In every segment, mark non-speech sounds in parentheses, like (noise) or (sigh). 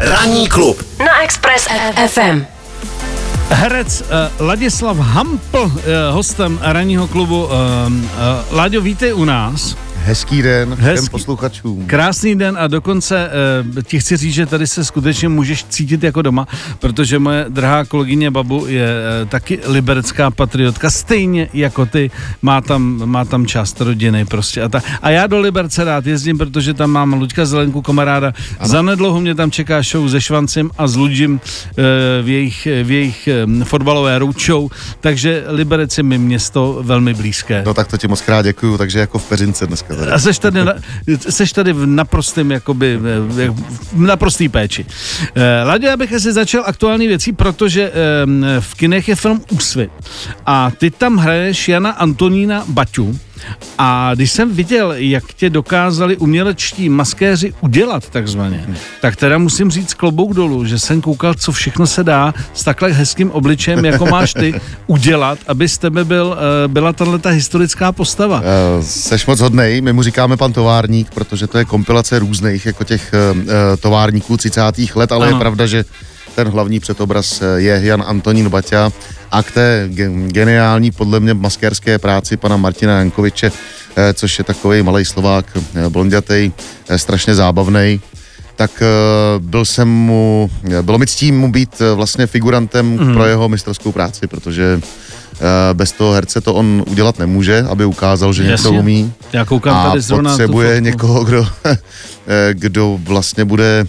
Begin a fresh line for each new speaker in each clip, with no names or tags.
Ranní klub
na Express FM.
Herec uh, Ladislav Hampl, uh, hostem ranního klubu. Uh, uh, Láďo, vítej u nás.
Hezký den všem
Hezký.
posluchačům.
Krásný den a dokonce uh, ti chci říct, že tady se skutečně můžeš cítit jako doma, protože moje drahá kolegyně Babu je uh, taky liberecká patriotka, stejně jako ty, má tam, má tam část rodiny prostě. A, ta, a já do Liberce rád jezdím, protože tam mám Luďka Zelenku, kamaráda. Ano. Zanedlouho mě tam čeká show se Švancem a s Ludžím uh, v jejich, v jejich fotbalové roučou, takže Liberec je mi město velmi blízké.
No tak to ti moc krát děkuju, takže jako v Peřince dneska.
A seš tady, na, seš tady v naprostém, jakoby, v v naprostý péči. Eh, Laďo, já bych asi začal aktuální věcí, protože eh, v kinech je film Úsvit. A ty tam hraješ Jana Antonína Baťu. A když jsem viděl, jak tě dokázali umělečtí maskéři udělat takzvaně, tak teda musím říct klobouk dolů, že jsem koukal, co všechno se dá s takhle hezkým obličem, jako máš ty, (laughs) udělat, aby z tebe byl, eh, byla tato historická postava.
Uh, seš moc hodnej, my mu říkáme pan továrník, protože to je kompilace různých jako těch uh, továrníků 30. let, ale
Ano.
je pravda, že ten hlavní předobraz je Jan Antonín Baťa a k té ge- geniální podle mě maskérské práci pana Martina Jankoviče, eh, což je takový malý Slovák, eh, blondětej, eh, strašně zábavný. tak byl jsem mu, bylo mi ctí mu být vlastně figurantem mm. pro jeho mistrovskou práci, protože bez toho herce to on udělat nemůže, aby ukázal, že něco umí.
Já koukám
A
tady zrovna
potřebuje někoho, kdo, (laughs) kdo vlastně bude,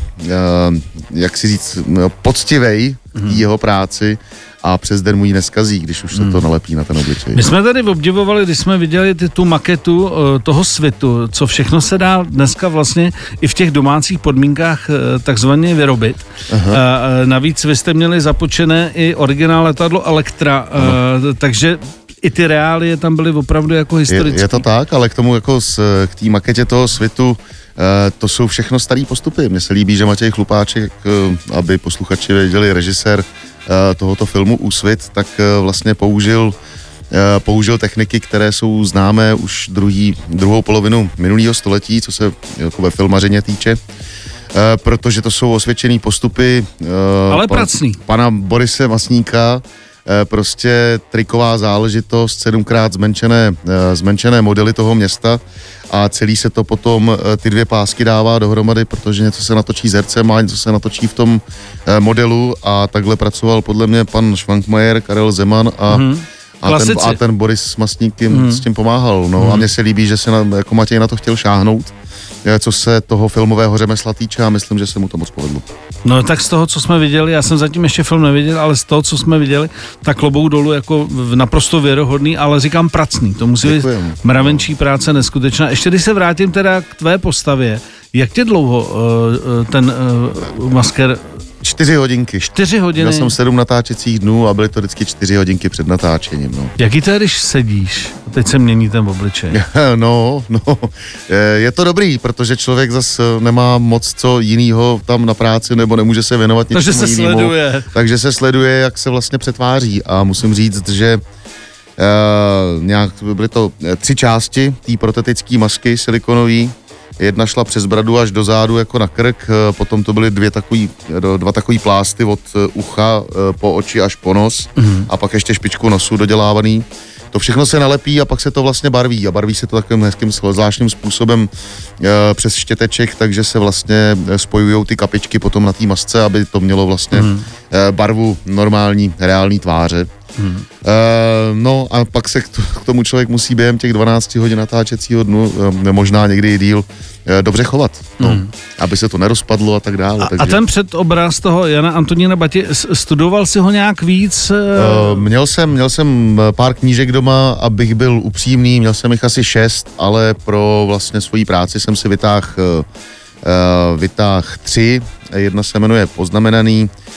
jak si říct, no, poctivej mm. jeho práci a přes den mu ji neskazí, když už se to nalepí na ten obličej.
My jsme tady obdivovali, když jsme viděli ty, tu maketu eh, toho svitu, co všechno se dá dneska vlastně i v těch domácích podmínkách eh, takzvaně vyrobit. Aha. Navíc vy jste měli započené i originál letadlo Elektra, eh, takže i ty reálie tam byly opravdu jako historické.
Je, je to tak, ale k tomu jako s, k té maketě toho svitu, eh, to jsou všechno staré postupy. Mně se líbí, že Matěj Chlupáček, eh, aby posluchači věděli, režisér eh, tohoto filmu Úsvit, tak eh, vlastně použil eh, použil techniky, které jsou známé už druhý, druhou polovinu minulého století, co se jako ve filmařině týče. Eh, protože to jsou osvědčené postupy eh,
Ale pracný.
pana Borise Masníka, eh, prostě triková záležitost, sedmkrát zmenšené, eh, zmenšené modely toho města a celý se to potom, eh, ty dvě pásky dává dohromady, protože něco se natočí zrcem a něco se natočí v tom eh, modelu a takhle pracoval podle mě pan Schwankmajer, Karel Zeman a
Mhm.
A ten, a ten Boris Masník jim s tím pomáhal. No a mně se líbí, že se na, jako Matěj na to chtěl šáhnout, eh, co se toho filmového řemesla týče a myslím, že se mu to moc povedlo.
No tak z toho, co jsme viděli, já jsem zatím ještě film neviděl, ale z toho, co jsme viděli, tak klobouk dolů jako naprosto věrohodný, ale říkám pracný. To musí být mravenčí práce neskutečná. Ještě když se vrátím teda k tvé postavě, jak tě dlouho uh, ten uh, masker,
Čtyři hodinky.
čtyři hodiny,
Měl jsem sedm natáčecích dnů a byly to vždycky čtyři hodinky před natáčením. No.
jaký to je, když sedíš a teď se mění ten obličej? (laughs)
No, no, Eh, je to dobrý, protože člověk zas eh, nemá moc co jinýho tam na práci nebo nemůže se věnovat
Takže
něčemu
se
jinému.
sleduje.
Takže se sleduje, jak se vlastně přetváří a musím říct, že uh, nějak byly to tři části té protetické masky silikonové. Jedna šla přes bradu až do zádu jako na krk, eh, potom to byly dvě takový, eh, dva takový plásty od eh, ucha po oči až po nos
Mhm.
a pak ještě špičku nosu dodělávaný. To všechno se nalepí a pak se to vlastně barví a barví se to takovým hezkým zvláštním způsobem e, přes štěteček, takže se vlastně spojují ty kapičky potom na té masce, aby to mělo vlastně mm. e, barvu normální, reální tváře. Mm. E, no a pak se k, tomu člověk musí během těch 12 hodin natáčecího dnu, e, možná někdy i díl, e, dobře chovat, no, mm. aby se to nerozpadlo a tak dále.
A, a ten předobraz toho Jana Antonína Bati, s- studoval si ho nějak víc?
Uh, měl jsem, měl jsem eh, pár knížek doma, abych byl upřímný, měl jsem jich asi šest, ale pro vlastně svoji práci jsem si vytáhl uh, vytáh tři. Jedna se jmenuje Poznamenaný, uh,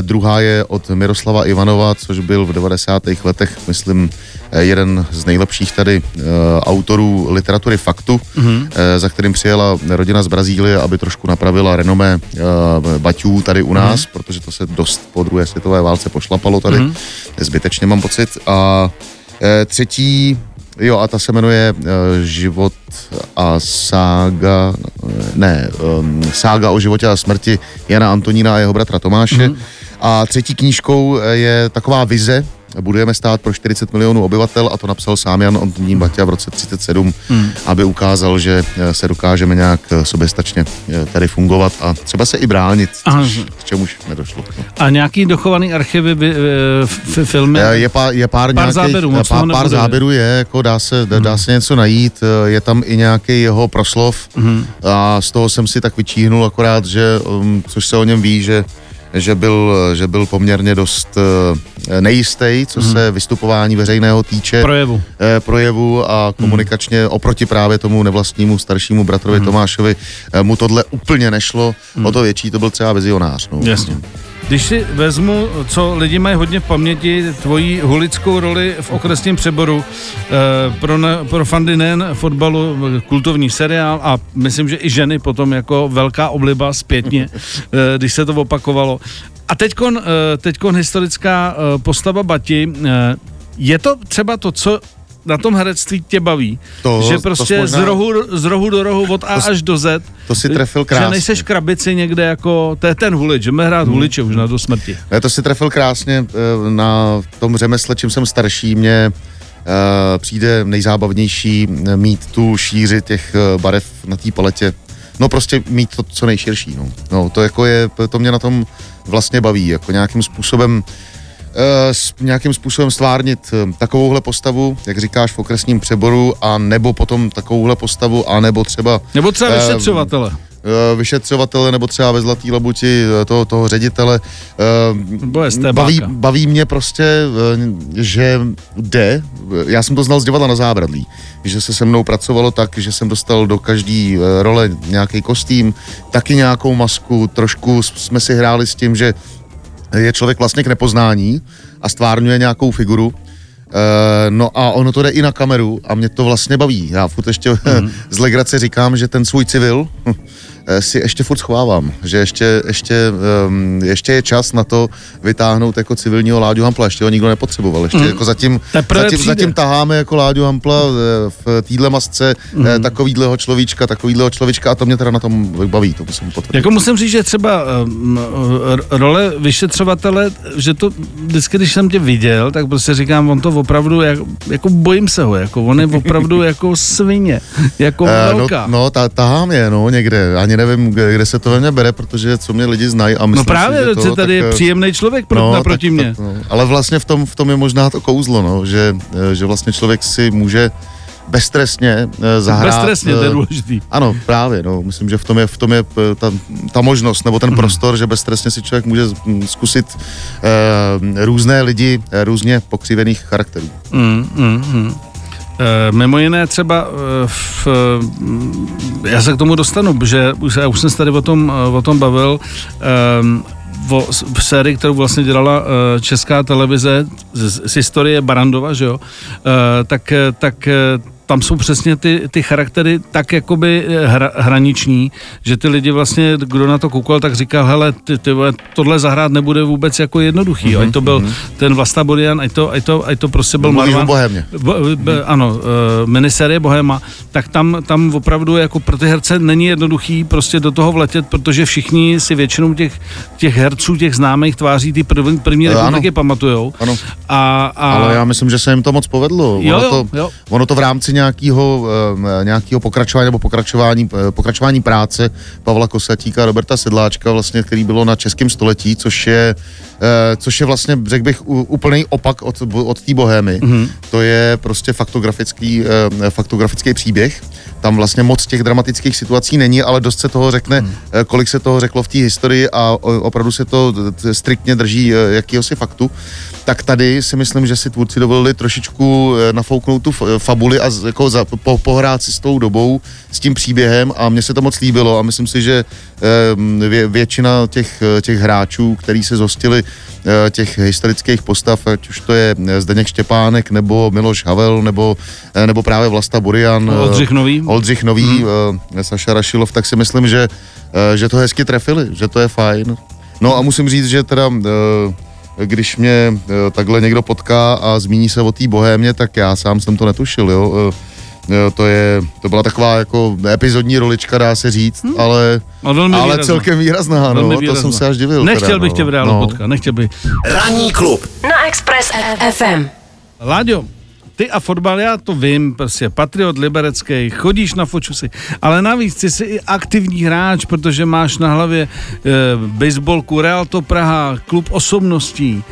druhá je od Miroslava Ivanova, což byl v 90. letech, myslím, eh, jeden z nejlepších tady uh, autorů literatury faktu, mm-hmm. za kterým přijela rodina z Brazílie, aby trošku napravila renomé baťů tady u nás, mm-hmm. protože to se dost po druhé světové válce pošlapalo tady, mm-hmm. zbytečně mám pocit. A eh, třetí jo, a ta se jmenuje uh, Život a sága, ne, um, sága o životě a smrti Jana Antonína a jeho bratra Tomáše. Mm. A třetí knížkou je taková vize, budujeme stát pro 40 milionů obyvatel a to napsal sám Jan Antonín Baťa v roce 37, hmm. aby ukázal, že eh, se dokážeme nějak eh, soběstačně eh, tady fungovat a třeba se i bránit, k čemuž nedošlo. No.
A nějaký dochovaný archivy, by, f, filmy?
Je, pár, je pár, pár nějakých, záběrů, pár, pár záběrů je, jako dá se, hmm. dá se něco najít, je tam i nějaký jeho proslov hmm. a z toho jsem si tak vyčíhnul akorát, že, um, což se o něm ví, že že byl, že byl poměrně dost eh, nejistý, co hmm. se vystupování veřejného týče.
Projevu.
Eh, projevu a komunikačně hmm. oproti právě tomu nevlastnímu staršímu bratrovi hmm. Tomášovi eh, mu tohle úplně nešlo. Hmm. O to větší to byl třeba vizionář. No.
Jasně. Když si vezmu, co lidi mají hodně v paměti, tvoji hulickou roli v okresním přeboru eh, pro, ne, pro fandy nejen fotbalu, kultovní seriál a myslím, že i ženy potom jako velká obliba zpětně, (laughs) eh, když se to opakovalo. A teďkon, eh, teďkon historická postava Bati, je to třeba to, co na tom herectví tě baví. To, že prostě to možná... z, rohu, z rohu do rohu od A to, až do Z.
To si trefil krásně.
Že nejseš krabici někde jako, to je ten hulič, že hrát hmm. huliče už na do smrti.
Ne, to si trefil krásně eh, na tom řemesle, čím jsem starší, mě uh, přijde nejzábavnější mít tu šíři těch uh, barev na té paletě. No prostě mít to co nejširší. No. no to jako je, to mě na tom vlastně baví, jako nějakým způsobem Eh, s nějakým způsobem stvárnit eh, takovouhle postavu, jak říkáš, v okresním přeboru, a nebo potom takovouhle postavu, a nebo třeba...
Nebo třeba eh, vyšetřovatele
vyšetřovatele nebo třeba ve Zlatý labuti toho, toho ředitele. Baví, baví mě prostě, že jde, já jsem to znal z divadla na zábradlí, že se se mnou pracovalo tak, že jsem dostal do každé role nějaký kostým, taky nějakou masku, trošku jsme si hráli s tím, že je člověk vlastně k nepoznání a stvárňuje nějakou figuru. Uh, no a ono to jde i na kameru a mě to vlastně baví. Já furt ještě mm. (laughs) z legrace říkám, že ten svůj civil si ještě furt schovávám, že ještě, ještě, um, ještě je čas na to vytáhnout jako civilního Láďu Hampla, ještě ho nikdo nepotřeboval, ještě mm. jako zatím, zatím, zatím taháme jako Láďu Hampla eh, v téhle masce mm. takovýhleho človíčka, takovýhleho človíčka a to mě teda na tom baví, to musím potvrdit.
Jako musím říct, že třeba um, role vyšetřovatele, že to vždycky, když jsem tě viděl, tak prostě říkám, on to opravdu, jako, jako bojím se ho, jako on je opravdu (laughs) jako svině, jako uh, velká.
No, no tahám je, no, někde, ani nevím, kde, kde se to ve mně bere, protože co mě lidi znají a myslím
No právě, si, že to, tady tak, je příjemný člověk pro, no, naproti tak, mě. Tak,
no. Ale vlastně v tom, v tom je možná to kouzlo, no, že, že vlastně člověk si může bezstresně eh, zahrát.
Bezstresně, to je eh, důležitý.
Ano, právě, no, myslím, že v tom je, v tom je eh, ta, ta možnost, nebo ten mm. prostor, že bezstresně si člověk může zkusit uh, různé lidi, různě pokřivených charakterů. Mm, mm,
mm. E, mimo jiné třeba v, já se k tomu dostanu, že já už jsem se tady o tom, o tom bavil, o, v sérii, kterou vlastně dělala česká televize z, z historie Barandova, že jo, tak, tak tam jsou přesně ty, ty charaktery tak jakoby eh, hra, hraniční, že ty lidi vlastně, kdo na to koukal, tak říkal, hele, ty, ty, tohle zahrát nebude vůbec jako jednoduchý, mm-hmm. ať to byl mm-hmm. ten Vlasta Borian, ať to, ať to, ať to prostě byl
Marvan. Bohemě.
Bo, b, ano, uh, miniserie Bohema, tak tam, tam opravdu jako pro ty herce není jednoduchý prostě do toho vletět, protože všichni si většinou těch, těch herců, těch známých tváří ty první, první republiky pamatujou.
Ano. A, a... Ale já myslím, že se jim to moc povedlo.
Jo,
ono,
jo,
to,
jo.
ono to v rámci nějakého, eh, nějakého pokračování nebo pokračování, eh, pokračování práce Pavla Kosatíka a Roberta Sedláčka, vlastně, který bylo na českém století, což je, eh, což je vlastně, řekl bych, úplný opak od, od té bohémy. Mm-hmm. To je prostě faktografický, faktografický příběh. Tam vlastně moc těch dramatických situací není, ale dost se toho řekne, mm. kolik se toho řeklo v té historii a opravdu se to striktně drží jakýhosi faktu. Tak tady si myslím, že si tvůrci dovolili trošičku nafouknout tu fabuli a jako za, po, pohrát si s tou dobou, s tím příběhem a mně se to moc líbilo a myslím si, že e, vě, většina těch, těch hráčů, který se zhostili e, těch historických postav, ať už to je Zdeněk Štěpánek, nebo Miloš Havel, nebo, nebo právě Vlasta Burian,
Oldřich Nový,
Oldřich Nový hmm. Saša Rašilov, tak si myslím, že, že to hezky trefili, že to je fajn. No a musím říct, že teda když mě eh, takhle někdo potká a zmíní se o té bohémě, tak já sám jsem to netušil, jo. Eh, Jo, to, je, to byla taková jako epizodní rolička, dá se říct, hmm. ale,
No,
ale celkem výrazná, no,
Velmi
to jsem se až divil.
Nechtěl
teda,
bych
no.
tě v reálu
no.
potkat, nechtěl bych.
Ranní klub na Express FM.
Láďo, ty a fotbal, já to vím, prostě patriot liberecký, chodíš na fočusy, ale navíc ty jsi i aktivní hráč, protože máš na hlavě e, baseballku Realto Praha, klub osobností,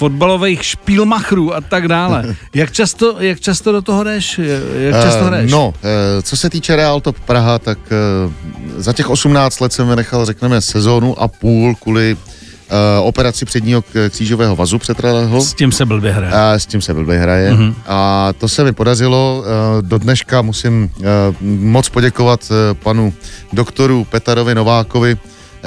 fotbalových špílmachrů a tak dále. (laughs) Jak často, jak často do toho jdeš? Jak často
Eh,
hraješ?
No, eh, co se týče Real Top Praha, tak eh, za těch 18 let jsem vynechal, řekneme, sezónu a půl kvůli eh, operaci předního křížového vazu přetralého.
S tím se blbě hraje.
A s tím se blbě hraje.
Mhm.
Mm-hmm. A to se mi podařilo. eh, Do dneška musím eh, moc poděkovat eh, panu doktoru Petarovi Novákovi,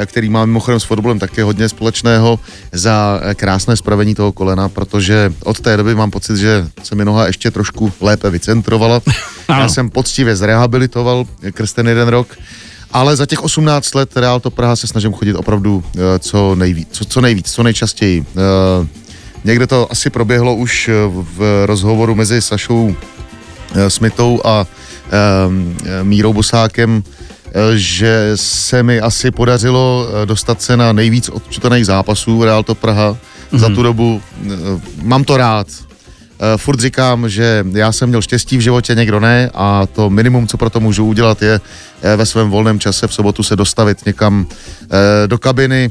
který má mimochodem s fotbalem také hodně společného, za krásné spravení toho kolena, protože od té doby mám pocit, že se mi noha ještě trošku lépe vycentrovala. (laughs) Já jsem poctivě zrehabilitoval eh, krz ten jeden rok. Ale za těch 18 let Real to Praha se snažím chodit opravdu eh, co nejvíc, co, co nejvíc, co nejčastěji. Eh, Někde to asi proběhlo už eh, v rozhovoru mezi Sašou Smitou a Mírou Bosákem, že se mi asi podařilo dostat se na nejvíc odčutaných zápasů Real to Praha mm-hmm. za tu dobu. Mám to rád. Furt říkám, že já jsem měl štěstí v životě, někdo ne a to minimum, co pro to můžu udělat, je ve svém volném čase. V sobotu se dostavit někam eh, do kabiny,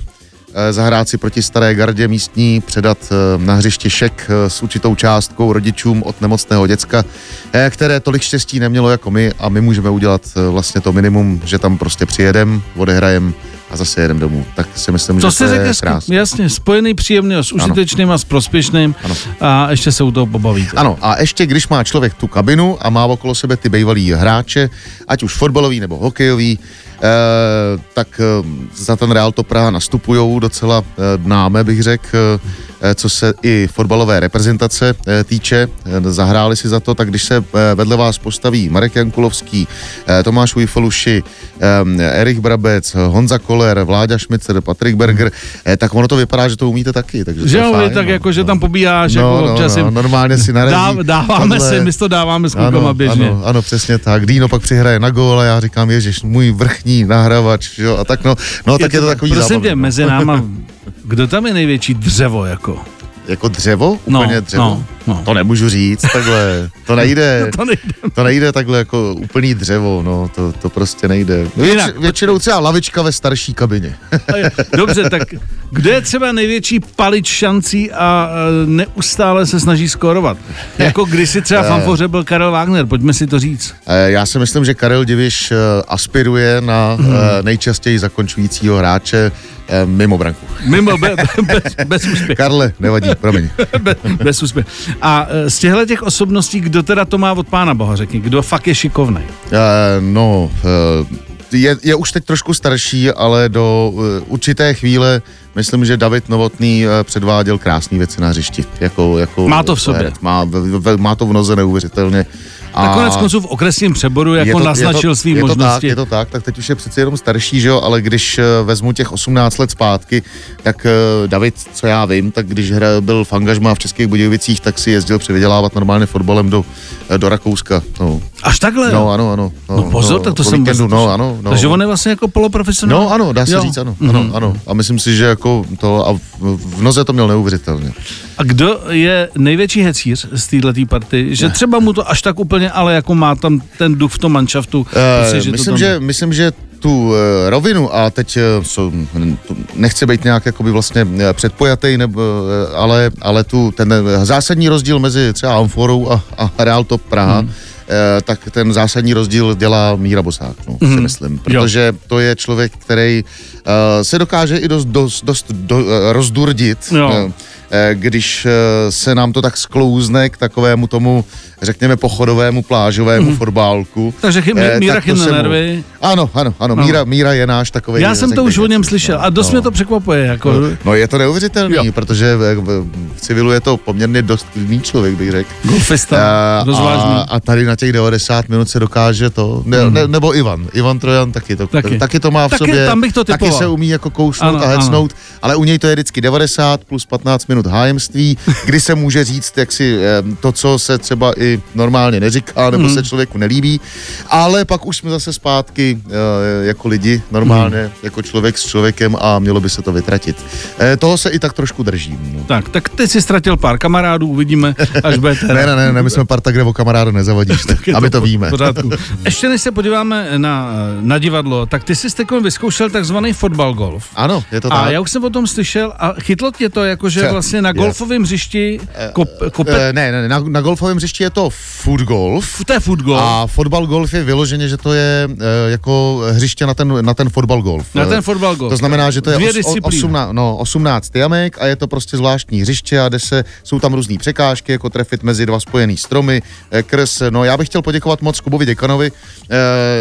eh, zahrát si proti staré gardě místní, předat eh, na hřišti šek eh, s určitou částkou rodičům od nemocného děcka, eh, které tolik štěstí nemělo jako my a my můžeme udělat eh, vlastně to minimum, že tam prostě přijedem, odehrajem a zase jedem domů. Tak si myslím,
To
že
si
to je krásné.
Jasně, spojený příjemně s užitečným a s prospěšným
Ano.
a ještě se u toho pobavíte.
Ano, a ještě když má člověk tu kabinu a má okolo sebe ty bývalý hráče, ať už fotbalový nebo hokejový, tak eh, za ten Real to Praha nastupujou docela eh, náme, bych řekl, eh, co se i fotbalové reprezentace eh, týče. Eh, zahráli si za to, tak když se eh, vedle vás postaví Marek Jankulovský, eh, Tomáš Ujfoluši, eh, Erich Brabec, Honza Koller, Vláďa Šmicer, Patrik Berger, eh, tak ono to vypadá, že to umíte taky. Takže
Že jo, tak
no,
jako, že
no.
tam pobíjáš,
No,
jako
no,
občas
no, normálně si (laughs) narazí.
Dá, dáváme
tohle-
si, my to dáváme s klukama
ano,
běžně.
Ano, ano, přesně tak. Dýno pak přihraje na gól a já říkám, ježiš, můj vrchní nahrávač, jo, a tak no, no tak je to takový
Prosím
zábavný,
tě,
no.
mezi náma, kdo tam je největší dřevo, jako?
Jako dřevo?
No,
Úplně dřevo?
no, no.
To nemůžu říct, takhle, to nejde. (laughs)
To nejde.
To nejde takhle jako úplný dřevo, no, to, to prostě nejde.
Jinak,
Větši, většinou třeba lavička ve starší kabině.
Dobře, tak kdo je třeba největší palič šancí a neustále se snaží skórovat? Jako kdysi třeba fanfoře byl Karel Wagner, pojďme si to říct.
Eh, Já si myslím, že Karel Diviš eh, aspiruje na eh, nejčastěji zakončujícího hráče eh, mimo branku.
Mimo, be, (laughs) be, bez, bez úspěchu.
Karle, nevadí, promiň.
Be, bez úspěchu. A e, z těchto těch osobností, kdo teda to má od pána Boha, řekni, kdo fakt je šikovný?
Eh, no, eh, je, je už teď trošku starší, ale do eh, určité chvíle myslím, že David Novotný předváděl krásné věci na hřišti. Jako, jako
Má to v sobě.
Má, v- v- má to v noze neuvěřitelně. A
konec konců v okresním přeboru jako naznačil svý
je to tak,
možnosti.
je to tak, tak teď už je přeci jenom starší, že jo, ale když eh, vezmu těch 18 let zpátky, tak eh, David, co já vím, tak když hra, byl v angažmá v Českých Budějovicích, tak si jezdil přivydělávat normálně fotbalem do, eh, do Rakouska. No,
Až takhle?
no ano, ano. No,
No pozor, tak to jsem
víkendu, no, ano, no.
Takže on je vlastně jako poloprofesionál.
No ano, dá se
Jo.
říct, ano, ano,
Mhm.
ano. A myslím si, že jako to, a v, v noze to měl neuvěřitelně.
A kdo je největší hecíř z této party? Že třeba mu to až tak úplně, ale jako má tam ten duch v tom manšaftu. prostě,
Uh,
to
myslím,
tam-
že, myslím, že tu uh, rovinu a teď so, tu, nechci být nějak jakoby vlastně eh, předpojatý, nebo, ale, ale tu ten eh, zásadní rozdíl mezi třeba Amforou a, a Real Top Praha, hmm. tak ten zásadní rozdíl dělá Míra Bosák, no, hmm. si myslím, protože to je člověk, který uh, se dokáže i dost, dost, dost do, uh, rozdurdit,
Jo.
eh, eh, když eh, se nám to tak sklouzne k takovému tomu, řekněme, pochodovému plážovému mm. fotbálku.
Takže chy-
eh,
Míra
tak mu-
nervy.
Ano, ano, ano,
No.
Míra, Míra je náš takový.
Já jsem to už o něm slyšel a dost mě to překvapuje. Jako,
No je to neuvěřitelný,
Jo.
protože v, v, v civilu je to poměrně dost klidný člověk, bych řekl.
golfista,
Eh,
rozvážný.
a, a tady na těch 90 minut se dokáže to, ne, ne, nebo Ivan, Ivan Trojan taky to,
Taky.
taky. taky to má v
Taky,
sobě,
tam bych to
taky
typoval.
se umí jako kousnout
Ano,
a hecnout, ale u něj to je vždycky 90 plus 15 minut minut hájemství, kdy se může říct, jak si eh, to, co se třeba i normálně neříká, nebo mm. se člověku nelíbí, ale pak už jsme zase zpátky eh, jako lidi, normálně, mm. jako člověk s člověkem a mělo by se to vytratit. Toho se i tak trošku držím. No.
Tak, tak ty jsi ztratil pár kamarádů, uvidíme, až budete. (laughs)
ne, ne, ne, ne, my jsme parta, kde o kamarádu nezavadíš, (laughs) tak, a my to víme.
Pořádku. (laughs) Ještě než se podíváme na, na divadlo, tak ty jsi teď vyzkoušel takzvaný fotbal golf.
Ano, je to
tak. A já už jsem o tom slyšel a chytlo tě to, jakože vlastně na golfovém hřišti kop, kope...
Uh, ne, ne, na, na golfovém hřišti je to foot golf.
To je foot golf.
A fotbal golf je vyloženě, že to je uh, jako hřiště na ten, na ten fotbal golf.
Na ten fotbal golf.
To znamená, že to je os, 18, no, 18 jamek a je to prostě zvláštní hřiště a kde se, jsou tam různé překážky, jako trefit mezi dva spojený stromy, eh, kres. No já bych chtěl poděkovat moc Kubovi Dekanovi,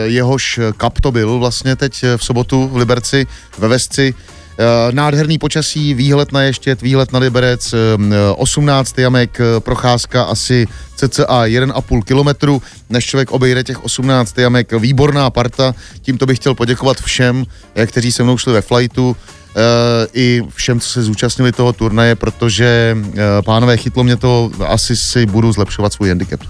jehož kap to byl vlastně teď v sobotu v Liberci, ve Vesci, Eh, nádherný počasí, výhled na Ještět, výhled na Liberec, 18 eh, jamek, eh, procházka asi cca 1,5 kilometru, než člověk obejde těch 18 jamek. Výborná parta, tímto bych chtěl poděkovat všem, kteří se mnou šli ve flightu, i všem, co se zúčastnili toho turnaje, protože pánové chytlo mě to, asi si budu zlepšovat svůj handicap.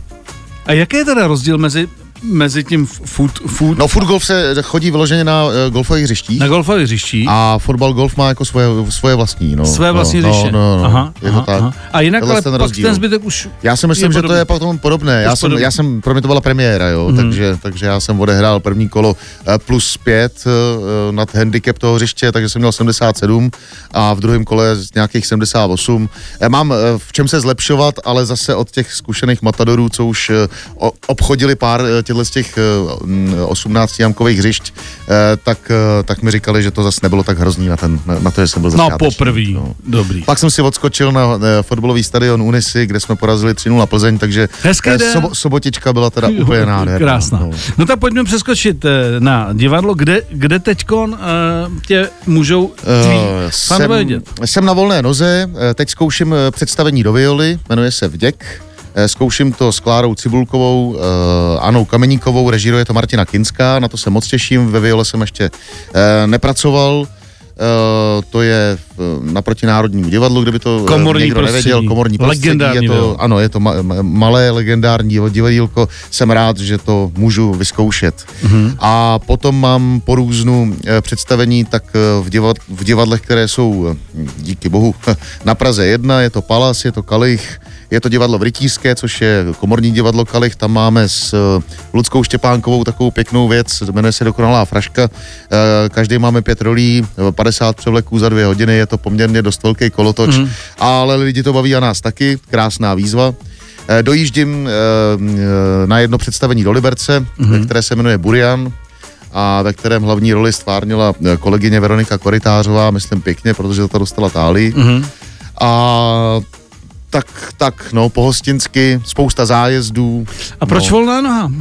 A jaký je teda rozdíl mezi mezi tím food, food...
No food golf se chodí vyloženě na uh, golfových hřištích.
Na golfových hřištích.
A fotbal golf má jako svoje, svoje vlastní. No.
Své vlastní
no,
hřiště.
No, no, no. Aha, je
aha, to tak. Aha. A jinak ale ten, pak ten zbytek už
Já si myslím, že to je potom podobné. Já jsem, já jsem, pro mě to byla premiéra, jo, mm. takže, takže já jsem odehrál první kolo eh, plus pět uh, nad handicap toho hřiště, takže jsem měl 77 a v druhém kole nějakých 78. Já mám v čem se zlepšovat, ale zase od těch zkušených matadorů, co už obchodili pár těchto z těch 18 jamkových hřišť, eh, tak, eh, tak mi říkali, že to zase nebylo tak hrozný na, ten, na to, že jsem byl
No poprvý, no. dobrý.
Pak jsem si odskočil na eh, fotbalový stadion Unisy, kde jsme porazili 3-0 Plzeň, takže
Hezký
sobo, sobotička byla teda úplně nádherná.
Krásná. No. no tak pojďme přeskočit na divadlo, kde, kde teďkon tě můžou tví uh,
jsem, jsem na volné noze, teď zkouším představení do violy, jmenuje se Vděk. Eh, zkouším to s Klárou Cibulkovou, uh, Anou Kameníkovou, režíruje to Martina Kinská, na to se moc těším, ve Viole jsem ještě uh, nepracoval, to je na protinárodním divadlu, kdyby to
komorní
někdo
prostředí.
nevěděl, komorní prostředí.
Legendární
je to, ano, je to ma, malé legendární divadílko, jsem rád, že to můžu vyzkoušet. Uh-huh. A potom mám po různu představení tak v, divad, v divadlech, které jsou díky bohu (laughs) na Praze 1, je to Palas, je to Kalich, je to divadlo v Rytířské, což je komorní divadlo Kalich, tam máme s eh, Ludskou Štěpánkovou takovou pěknou věc, jmenuje se Dokonalá fraška. Eh, každý máme pět rolí, 50 převleků za dvě hodiny, je to poměrně dost velký kolotoč, mm. ale lidi to baví a nás taky, krásná výzva. Eh, dojíždím na jedno představení do Liberce, mm. které se jmenuje Burian, a ve kterém hlavní roli stvárnila kolegyně Veronika Koritářová, myslím pěkně, protože to dostala Táli. Mm-hmm. A tak, tak, no, pohostinsky, spousta zájezdů.
A proč
no.
volná noha?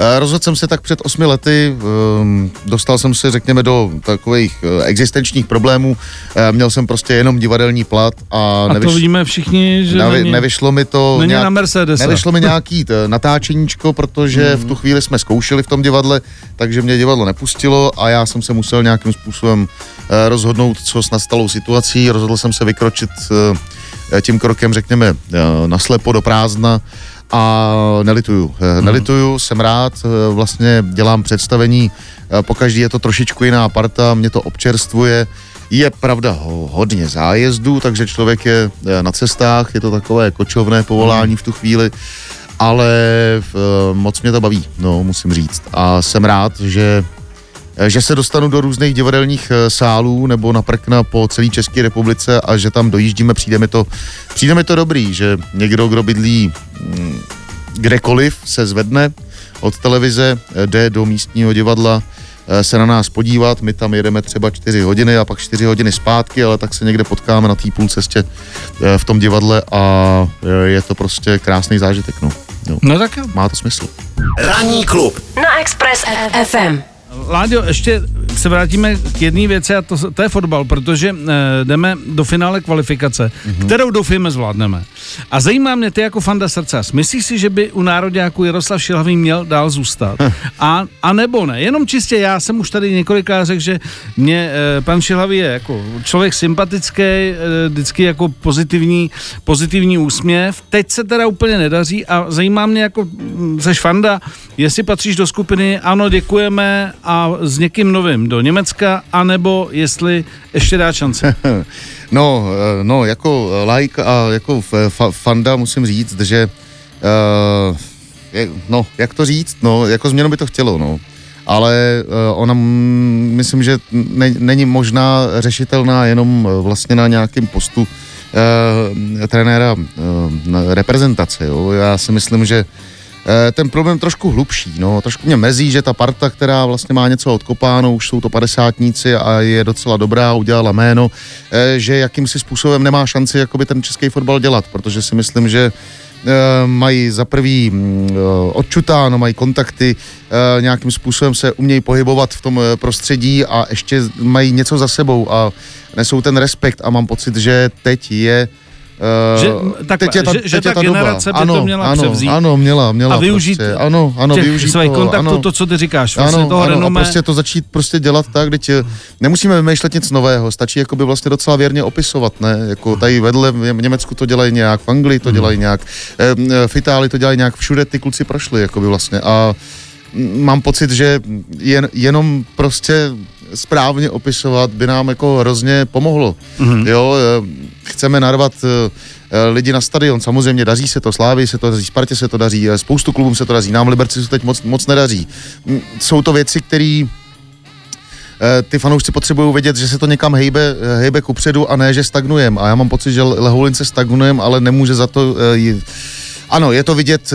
Eh, rozhodl jsem se tak před osmi lety, ehm, dostal jsem se, řekněme, do takových eh, existenčních problémů. Eh, měl jsem prostě jenom divadelní plat a,
a nevyš... to vidíme všichni, že
nevi, není, nevyšlo mi to
není nějak, na Mercedes.
Nevyšlo mi (laughs) nějaký natáčeníčko, protože mm. v tu chvíli jsme zkoušeli v tom divadle, takže mě divadlo nepustilo a já jsem se musel nějakým způsobem rozhodnout, co s nastalou situací. Rozhodl jsem se vykročit tím krokem, řekněme, eh, naslepo do prázdna a nelituju. Hmm. Nelituju, jsem rád, vlastně dělám představení, pokaždý je to trošičku jiná parta, mě to občerstvuje, je pravda hodně zájezdů, takže člověk je na cestách, je to takové kočovné povolání v tu chvíli, ale moc mě to baví, no, musím říct. A jsem rád, že Eh, že se dostanu do různých divadelních eh, sálů nebo na prkna po celé České republice a že tam dojíždíme, přijde mi to, přijde mi to dobrý, že někdo, kdo bydlí mm, kdekoliv, se zvedne od televize, eh, jde do místního divadla, se na nás podívat, my tam jedeme třeba 4 hodiny a pak 4 hodiny zpátky, ale tak se někde potkáme na té půl cestě v tom divadle a je to prostě krásný zážitek. No,
no. no tak jo.
Má to smysl.
Ranní klub na Express FM.
Láďo, ještě se vrátíme k jedné věci a to, to je fotbal, protože e, jdeme do finále kvalifikace, mm-hmm. kterou doufíme zvládneme. A zajímá mě ty jako fanda srdce. Myslíš si, že by u nároďáků Jaroslav Šilhavý měl dál zůstat? A, a nebo ne? Jenom čistě já jsem už tady několikrát řekl, že mě e, pan Šilhavý je jako člověk sympatický, e, vždycky jako pozitivní, pozitivní úsměv. Teď se teda úplně nedaří a zajímá mě jako, seš fanda, jestli patříš do skupiny, ano, děkujeme a s někým novým do Německa, anebo jestli ještě dá šanci. (laughs)
no, eh, no, jako like a jako fanda musím říct, že uh, no, jak to říct, no, jako změnu by to chtělo, no ale uh, ona, myslím, že ne, není možná řešitelná jenom vlastně na nějakém postu uh, trenéra uh, reprezentace. Jo. Já si myslím, že Eh, ten problém trošku hlubší. No. Trošku mě mezí, že ta parta, která vlastně má něco odkopáno, už jsou to padesátníci a je docela dobrá, udělala jméno, eh, že jakýmsi způsobem nemá šanci jakoby ten český fotbal dělat, protože si myslím, že eh, mají za prvý mm, odčutáno, mají kontakty, nějakým způsobem se umějí pohybovat v tom prostředí a ještě mají něco za sebou a nesou ten respekt a mám pocit, že teď je
Uh, že, tak, teď je ta, že, teď že ta, ta generace doba. by ano, to měla
ano,
převzít.
Ano, měla, měla.
A využít
prostě, ano, ano,
těch
využít
svých kontaktů,
ano,
to, co ty říkáš, vlastně
ano,
toho
ano,
renomé.
A prostě to začít prostě dělat tak, teď nemusíme vymýšlet nic nového, stačí jakoby vlastně docela věrně opisovat, ne? Jako tady vedle v Německu to dělají nějak, v Anglii to hmm. dělají nějak, v Itálii to dělají nějak, všude ty kluci prošli, jakoby vlastně. A mám pocit, že jen, jenom prostě správně opisovat by nám jako hrozně pomohlo. Mm-hmm. Jo, chceme narvat Eh, lidi na stadion. Samozřejmě daří se to, Slávy se to daří, Spartě se to daří, eh, spoustu klubům se to daří, nám Liberci se teď moc, moc nedaří. Mm, jsou to věci, které eh, ty fanoušci potřebují vědět, že se to někam hejbe, hejbe kupředu a ne, že stagnujem. A já mám pocit, že Lehoulince stagnujem, ale nemůže za to... Ano, je to vidět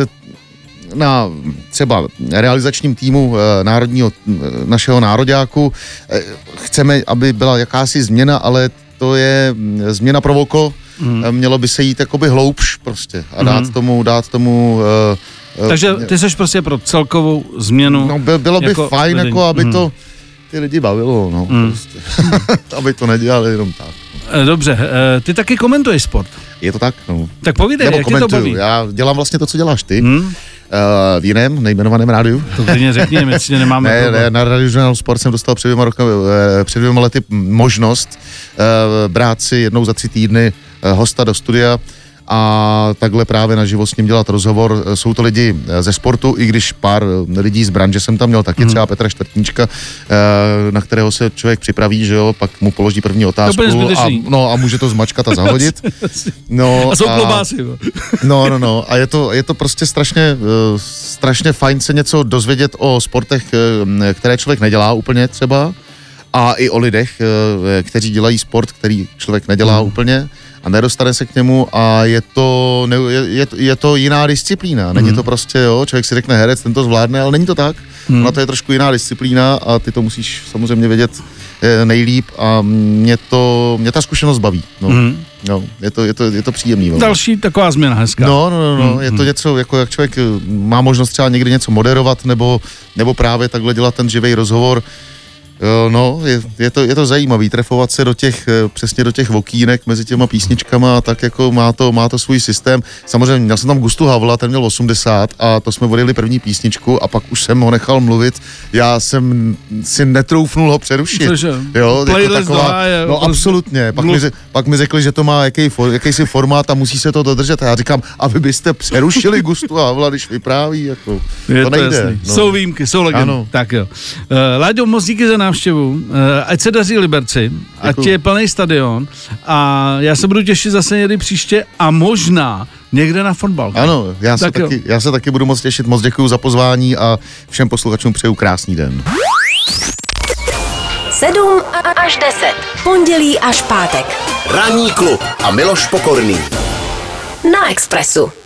na třeba realizačním týmu národního, našeho nároďáku. Chceme, aby byla jakási změna, ale to je mm, změna pro voko, mm. mělo by se jít jakoby hloubš prostě a dát mm. tomu, dát tomu
uh, takže ty jsi prostě pro celkovou změnu.
No, by, bylo by jako fajn, vedení. jako aby mm. to ty lidi bavilo, no, mm. prostě. (laughs) aby to nedělali jenom tak.
Dobře, ty taky komentuješ sport.
Je to tak, no.
Tak povídej, Nebo jak komentuju. tě to baví?
Já dělám vlastně to, co děláš ty. Hmm? Uh, v jiném, nejmenovaném rádiu.
To klidně řekni, my si nemáme (laughs)
ne, ne, na Radio Journal Sport jsem dostal před dvěma, roky, před dvěma lety možnost uh, brát si jednou za tři týdny hosta do studia a takhle právě naživo s ním dělat rozhovor. Jsou to lidi eh, ze sportu, i když pár eh, lidí z branže jsem tam měl taky, hmm. třeba Petra Čtvrtníčka, eh, na kterého se člověk připraví, že jo, pak mu položí první otázku a, no, a může to zmačkat a zahodit. (laughs)
No, a jsou klobásy. (laughs)
No, no, no. A je to, je to prostě strašně, strašně fajn se něco dozvědět o sportech, které člověk nedělá úplně třeba a i o lidech, kteří dělají sport, který člověk nedělá hmm. úplně a nedostane se k němu a je to, ne, je, je, je to jiná disciplína. Není mm. to prostě, jo, člověk si řekne herec, ten to zvládne, ale není to tak. Mm. Ona to je trošku jiná disciplína a ty to musíš samozřejmě vědět eh, nejlíp a mě to, mě ta zkušenost baví. No. Mm. No, je to, je to, je to příjemný.
No. Další taková změna hezká.
No, no, no, no. Mm. je to něco, jako jak člověk má možnost třeba někdy něco moderovat nebo, nebo právě takhle dělat ten živý rozhovor, no, je, je, to, je to zajímavý, trefovat se do těch, eh, přesně do těch vokínek mezi těma písničkama a tak jako má to, má to svůj systém. Samozřejmě měl jsem tam Gustu Havla, ten měl 80 a to jsme vodili první písničku a pak už jsem ho nechal mluvit. Já jsem si netroufnul ho přerušit. Cože? Jo, jako taková, je, no absolutně. Pak mi, pak mi řekli, že to má jaký, jakýsi formát a musí se to dodržet. A já říkám, a vy byste přerušili Gustu Havla, když vypráví, jako, je to, to nejde.
No. Jsou výjimky, jsou legendy. Tak jo. Uh, Láďo, moc díky za návštěvu. Eh, ať se daří Liberci, ať je plný stadion a já se budu těšit zase někdy příště a možná někde na fotbal.
Ano, já se, taky, já se taky budu moc těšit. Moc děkuji za pozvání a všem posluchačům přeju krásný den.
7 až 10. Pondělí až pátek. Ranní klub a Miloš Pokorný. Na Expressu.